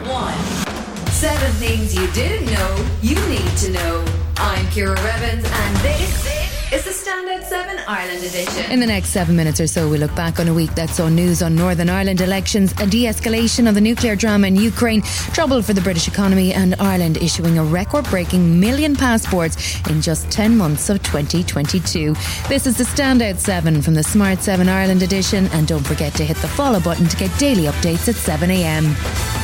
one. Seven things you didn't know you need to know. I'm Ciara Revins, and this is the Standout 7 Ireland edition. In the next seven minutes or so, we look back on a week that saw news on Northern Ireland elections, a de escalation of the nuclear drama in Ukraine, trouble for the British economy, and Ireland issuing a record breaking million passports in just 10 months of 2022. This is the Standout 7 from the Smart 7 Ireland edition, and don't forget to hit the follow button to get daily updates at 7am.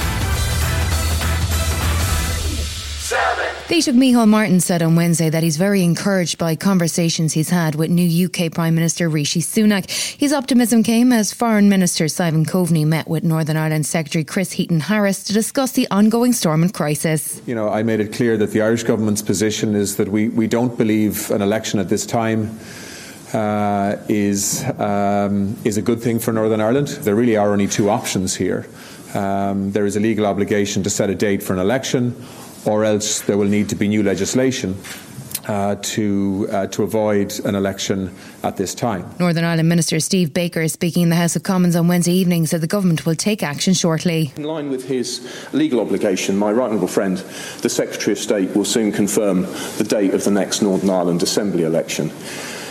Taoiseach Micheál Martin said on Wednesday that he's very encouraged by conversations he's had with new UK Prime Minister Rishi Sunak. His optimism came as Foreign Minister Simon Coveney met with Northern Ireland Secretary Chris Heaton Harris to discuss the ongoing Stormont crisis. You know, I made it clear that the Irish government's position is that we, we don't believe an election at this time uh, is um, is a good thing for Northern Ireland. There really are only two options here. Um, there is a legal obligation to set a date for an election, or else there will need to be new legislation. Uh, to uh, to avoid an election at this time. Northern Ireland Minister Steve Baker, speaking in the House of Commons on Wednesday evening, said the government will take action shortly. In line with his legal obligation, my right honourable friend, the Secretary of State, will soon confirm the date of the next Northern Ireland Assembly election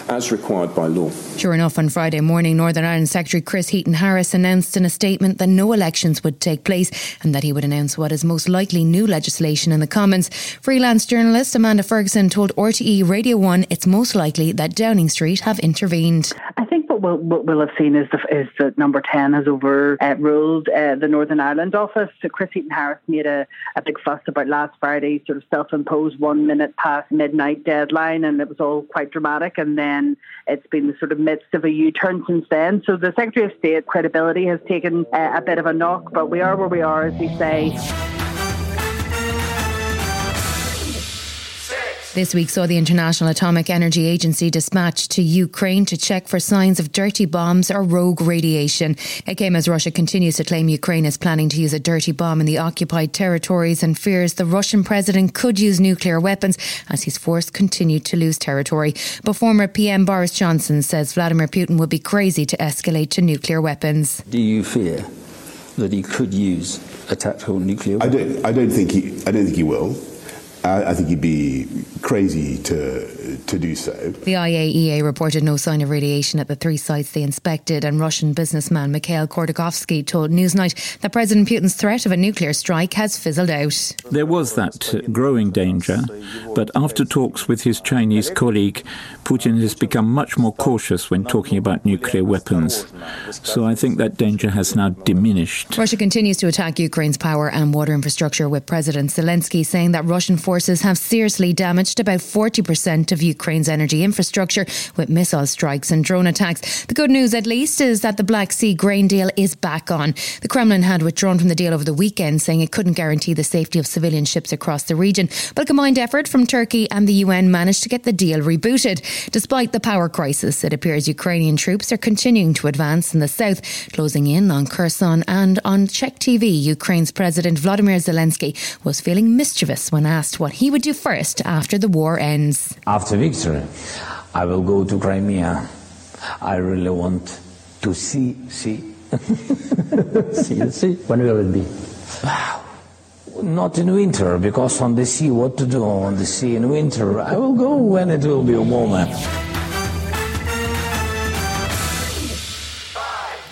as required by law. Sure enough, on Friday morning, Northern Ireland Secretary Chris Heaton Harris announced in a statement that no elections would take place and that he would announce what is most likely new legislation in the Commons. Freelance journalist Amanda Ferguson told RTE Radio 1 it's most likely that Downing Street have intervened. I think what we'll, what we'll have seen is, the, is that Number 10 has overruled uh, the Northern Ireland office. So Chris Heaton Harris made a, a big fuss about last Friday's sort of self imposed one minute past midnight deadline, and it was all quite dramatic. And then it's been the sort of midst of a U-turn since then. So the Secretary of State credibility has taken uh, a bit of a knock, but we are where we are, as we say. This week saw the International Atomic Energy Agency dispatched to Ukraine to check for signs of dirty bombs or rogue radiation. It came as Russia continues to claim Ukraine is planning to use a dirty bomb in the occupied territories and fears the Russian president could use nuclear weapons as his force continued to lose territory. But former PM Boris Johnson says Vladimir Putin would be crazy to escalate to nuclear weapons. Do you fear that he could use a tactical nuclear weapon? I don't, I don't think he I don't think he will. I, I think he'd be crazy to to do so. The IAEA reported no sign of radiation at the three sites they inspected, and Russian businessman Mikhail Khodorkovsky told Newsnight that President Putin's threat of a nuclear strike has fizzled out. There was that growing danger, but after talks with his Chinese colleague, Putin has become much more cautious when talking about nuclear weapons. So I think that danger has now diminished. Russia continues to attack Ukraine's power and water infrastructure, with President Zelensky saying that Russian forces have seriously damaged about 40% of Ukraine's energy infrastructure with missile strikes and drone attacks. The good news, at least, is that the Black Sea grain deal is back on. The Kremlin had withdrawn from the deal over the weekend, saying it couldn't guarantee the safety of civilian ships across the region. But a combined effort from Turkey and the UN managed to get the deal rebooted. Despite the power crisis, it appears Ukrainian troops are continuing to advance in the south, closing in on Kherson and on Czech TV. Ukraine's President Vladimir Zelensky was feeling mischievous when asked what he would do first after the war ends. After victory, I will go to Crimea. I really want to see, see, see, see. When will it be? Wow. Not in winter, because on the sea, what to do on the sea in winter? I will go when it will be warmer.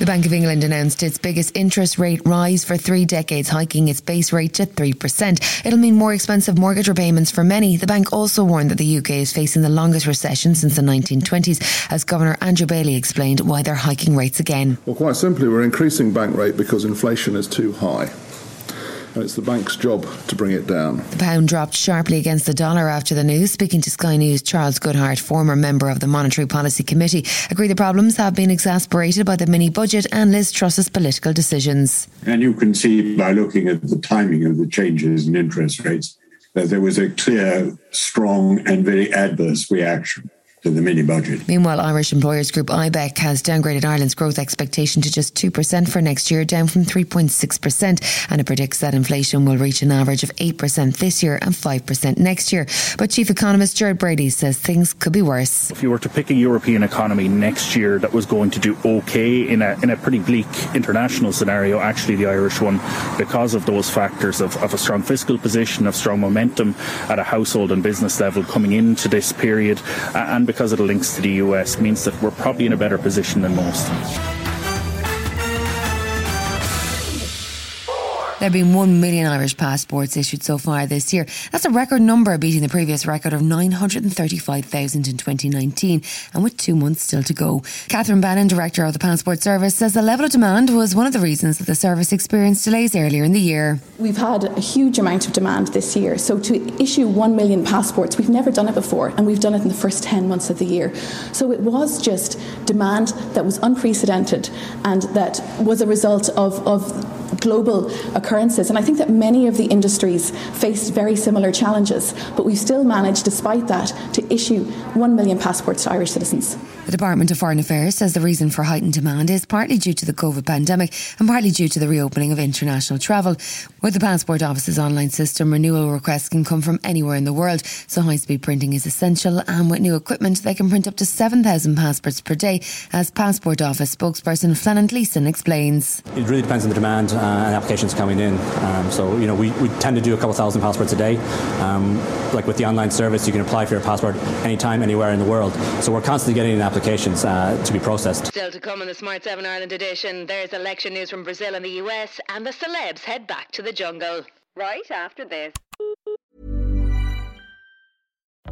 The Bank of England announced its biggest interest rate rise for three decades, hiking its base rate to 3%. It'll mean more expensive mortgage repayments for many. The bank also warned that the UK is facing the longest recession since the 1920s, as Governor Andrew Bailey explained why they're hiking rates again. Well, quite simply, we're increasing bank rate because inflation is too high and it's the bank's job to bring it down. The pound dropped sharply against the dollar after the news. Speaking to Sky News, Charles Goodhart, former member of the Monetary Policy Committee, agreed the problems have been exacerbated by the mini budget and Liz Truss's political decisions. And you can see by looking at the timing of the changes in interest rates that there was a clear, strong, and very adverse reaction to the mini budget. Meanwhile, Irish employers group IBEC has downgraded Ireland's growth expectation to just 2% for next year, down from 3.6%, and it predicts that inflation will reach an average of 8% this year and 5% next year. But Chief Economist Gerard Brady says things could be worse. If you were to pick a European economy next year that was going to do okay in a, in a pretty bleak international scenario, actually the Irish one, because of those factors of, of a strong fiscal position, of strong momentum at a household and business level coming into this period, and because of the links to the US, means that we're probably in a better position than most. There have been 1 million Irish passports issued so far this year. That's a record number, beating the previous record of 935,000 in 2019, and with two months still to go. Catherine Bannon, Director of the Passport Service, says the level of demand was one of the reasons that the service experienced delays earlier in the year. We've had a huge amount of demand this year, so to issue 1 million passports, we've never done it before, and we've done it in the first 10 months of the year. So it was just demand that was unprecedented and that was a result of, of global occurrences. And I think that many of the industries faced very similar challenges, but we've still managed, despite that, to issue 1 million passports to Irish citizens. The Department of Foreign Affairs says the reason for heightened demand is partly due to the COVID pandemic and partly due to the reopening of international travel. With the Passport Office's online system, renewal requests can come from anywhere in the world, so high speed printing is essential. And with new equipment, they can print up to 7,000 passports per day, as Passport Office spokesperson Flannan Gleeson explains. It really depends on the demand uh, and applications coming in. Um, so, you know, we, we tend to do a couple thousand passports a day. Um, like with the online service, you can apply for your passport anytime, anywhere in the world. So we're constantly getting applications uh, to be processed. Still to come in the Smart 7 Ireland edition, there's election news from Brazil and the US, and the celebs head back to the jungle. Right after this.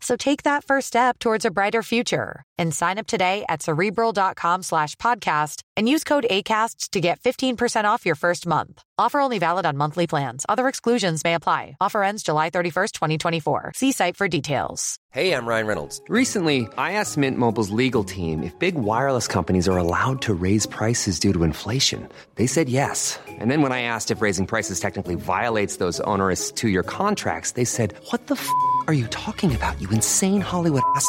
So take that first step towards a brighter future and sign up today at cerebral.com slash podcast and use code ACasts to get 15% off your first month. Offer only valid on monthly plans. Other exclusions may apply. Offer ends July 31st, 2024. See site for details. Hey, I'm Ryan Reynolds. Recently, I asked Mint Mobile's legal team if big wireless companies are allowed to raise prices due to inflation. They said yes. And then when I asked if raising prices technically violates those onerous two year contracts, they said, What the f are you talking about, you insane Hollywood ass?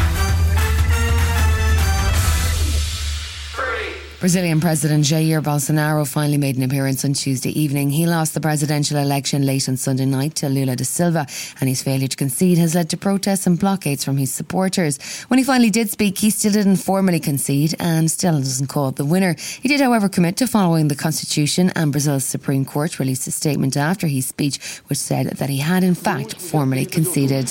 Brazilian President Jair Bolsonaro finally made an appearance on Tuesday evening. He lost the presidential election late on Sunday night to Lula da Silva, and his failure to concede has led to protests and blockades from his supporters. When he finally did speak, he still didn't formally concede and still doesn't call it the winner. He did, however, commit to following the Constitution, and Brazil's Supreme Court released a statement after his speech which said that he had, in fact, formally conceded.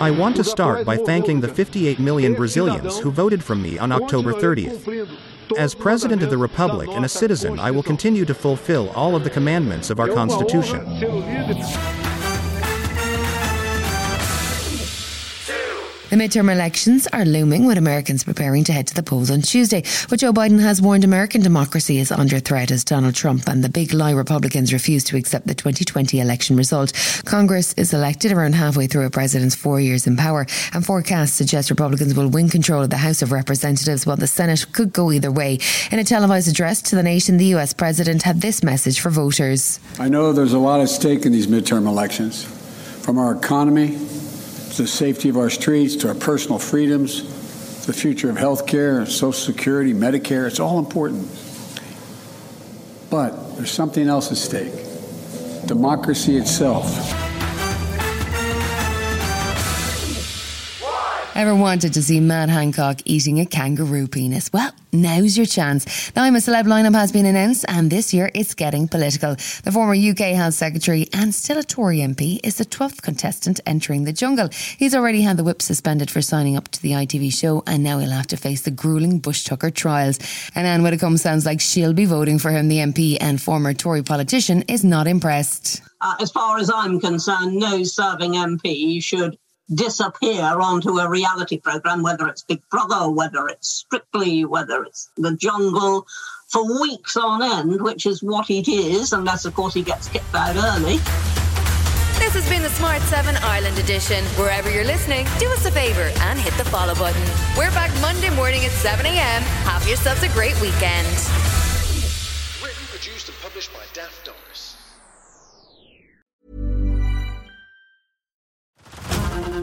I want to start by thanking the 58 million Brazilians who voted for me on October 30th. As President of the Republic and a citizen, I will continue to fulfill all of the commandments of our Constitution. The midterm elections are looming with Americans preparing to head to the polls on Tuesday. But Joe Biden has warned American democracy is under threat as Donald Trump and the big lie Republicans refuse to accept the 2020 election result. Congress is elected around halfway through a president's four years in power, and forecasts suggest Republicans will win control of the House of Representatives while the Senate could go either way. In a televised address to the nation, the US president had this message for voters. I know there's a lot at stake in these midterm elections, from our economy the safety of our streets, to our personal freedoms, the future of healthcare, Social Security, Medicare. It's all important. But there's something else at stake democracy itself. Ever wanted to see Matt Hancock eating a kangaroo penis? Well, now's your chance. The I'm a Celeb lineup has been announced, and this year it's getting political. The former UK Health Secretary and still a Tory MP is the 12th contestant entering the jungle. He's already had the whip suspended for signing up to the ITV show, and now he'll have to face the grueling Bush Tucker trials. And Anne Widdecombe sounds like she'll be voting for him. The MP and former Tory politician is not impressed. Uh, as far as I'm concerned, no serving MP should disappear onto a reality program, whether it's Big Brother, whether it's Strictly, whether it's The Jungle, for weeks on end, which is what it is, unless, of course, he gets kicked out early. This has been the Smart 7 Ireland edition. Wherever you're listening, do us a favour and hit the follow button. We're back Monday morning at 7 a.m. Have yourselves a great weekend. Written, produced, and published by Daft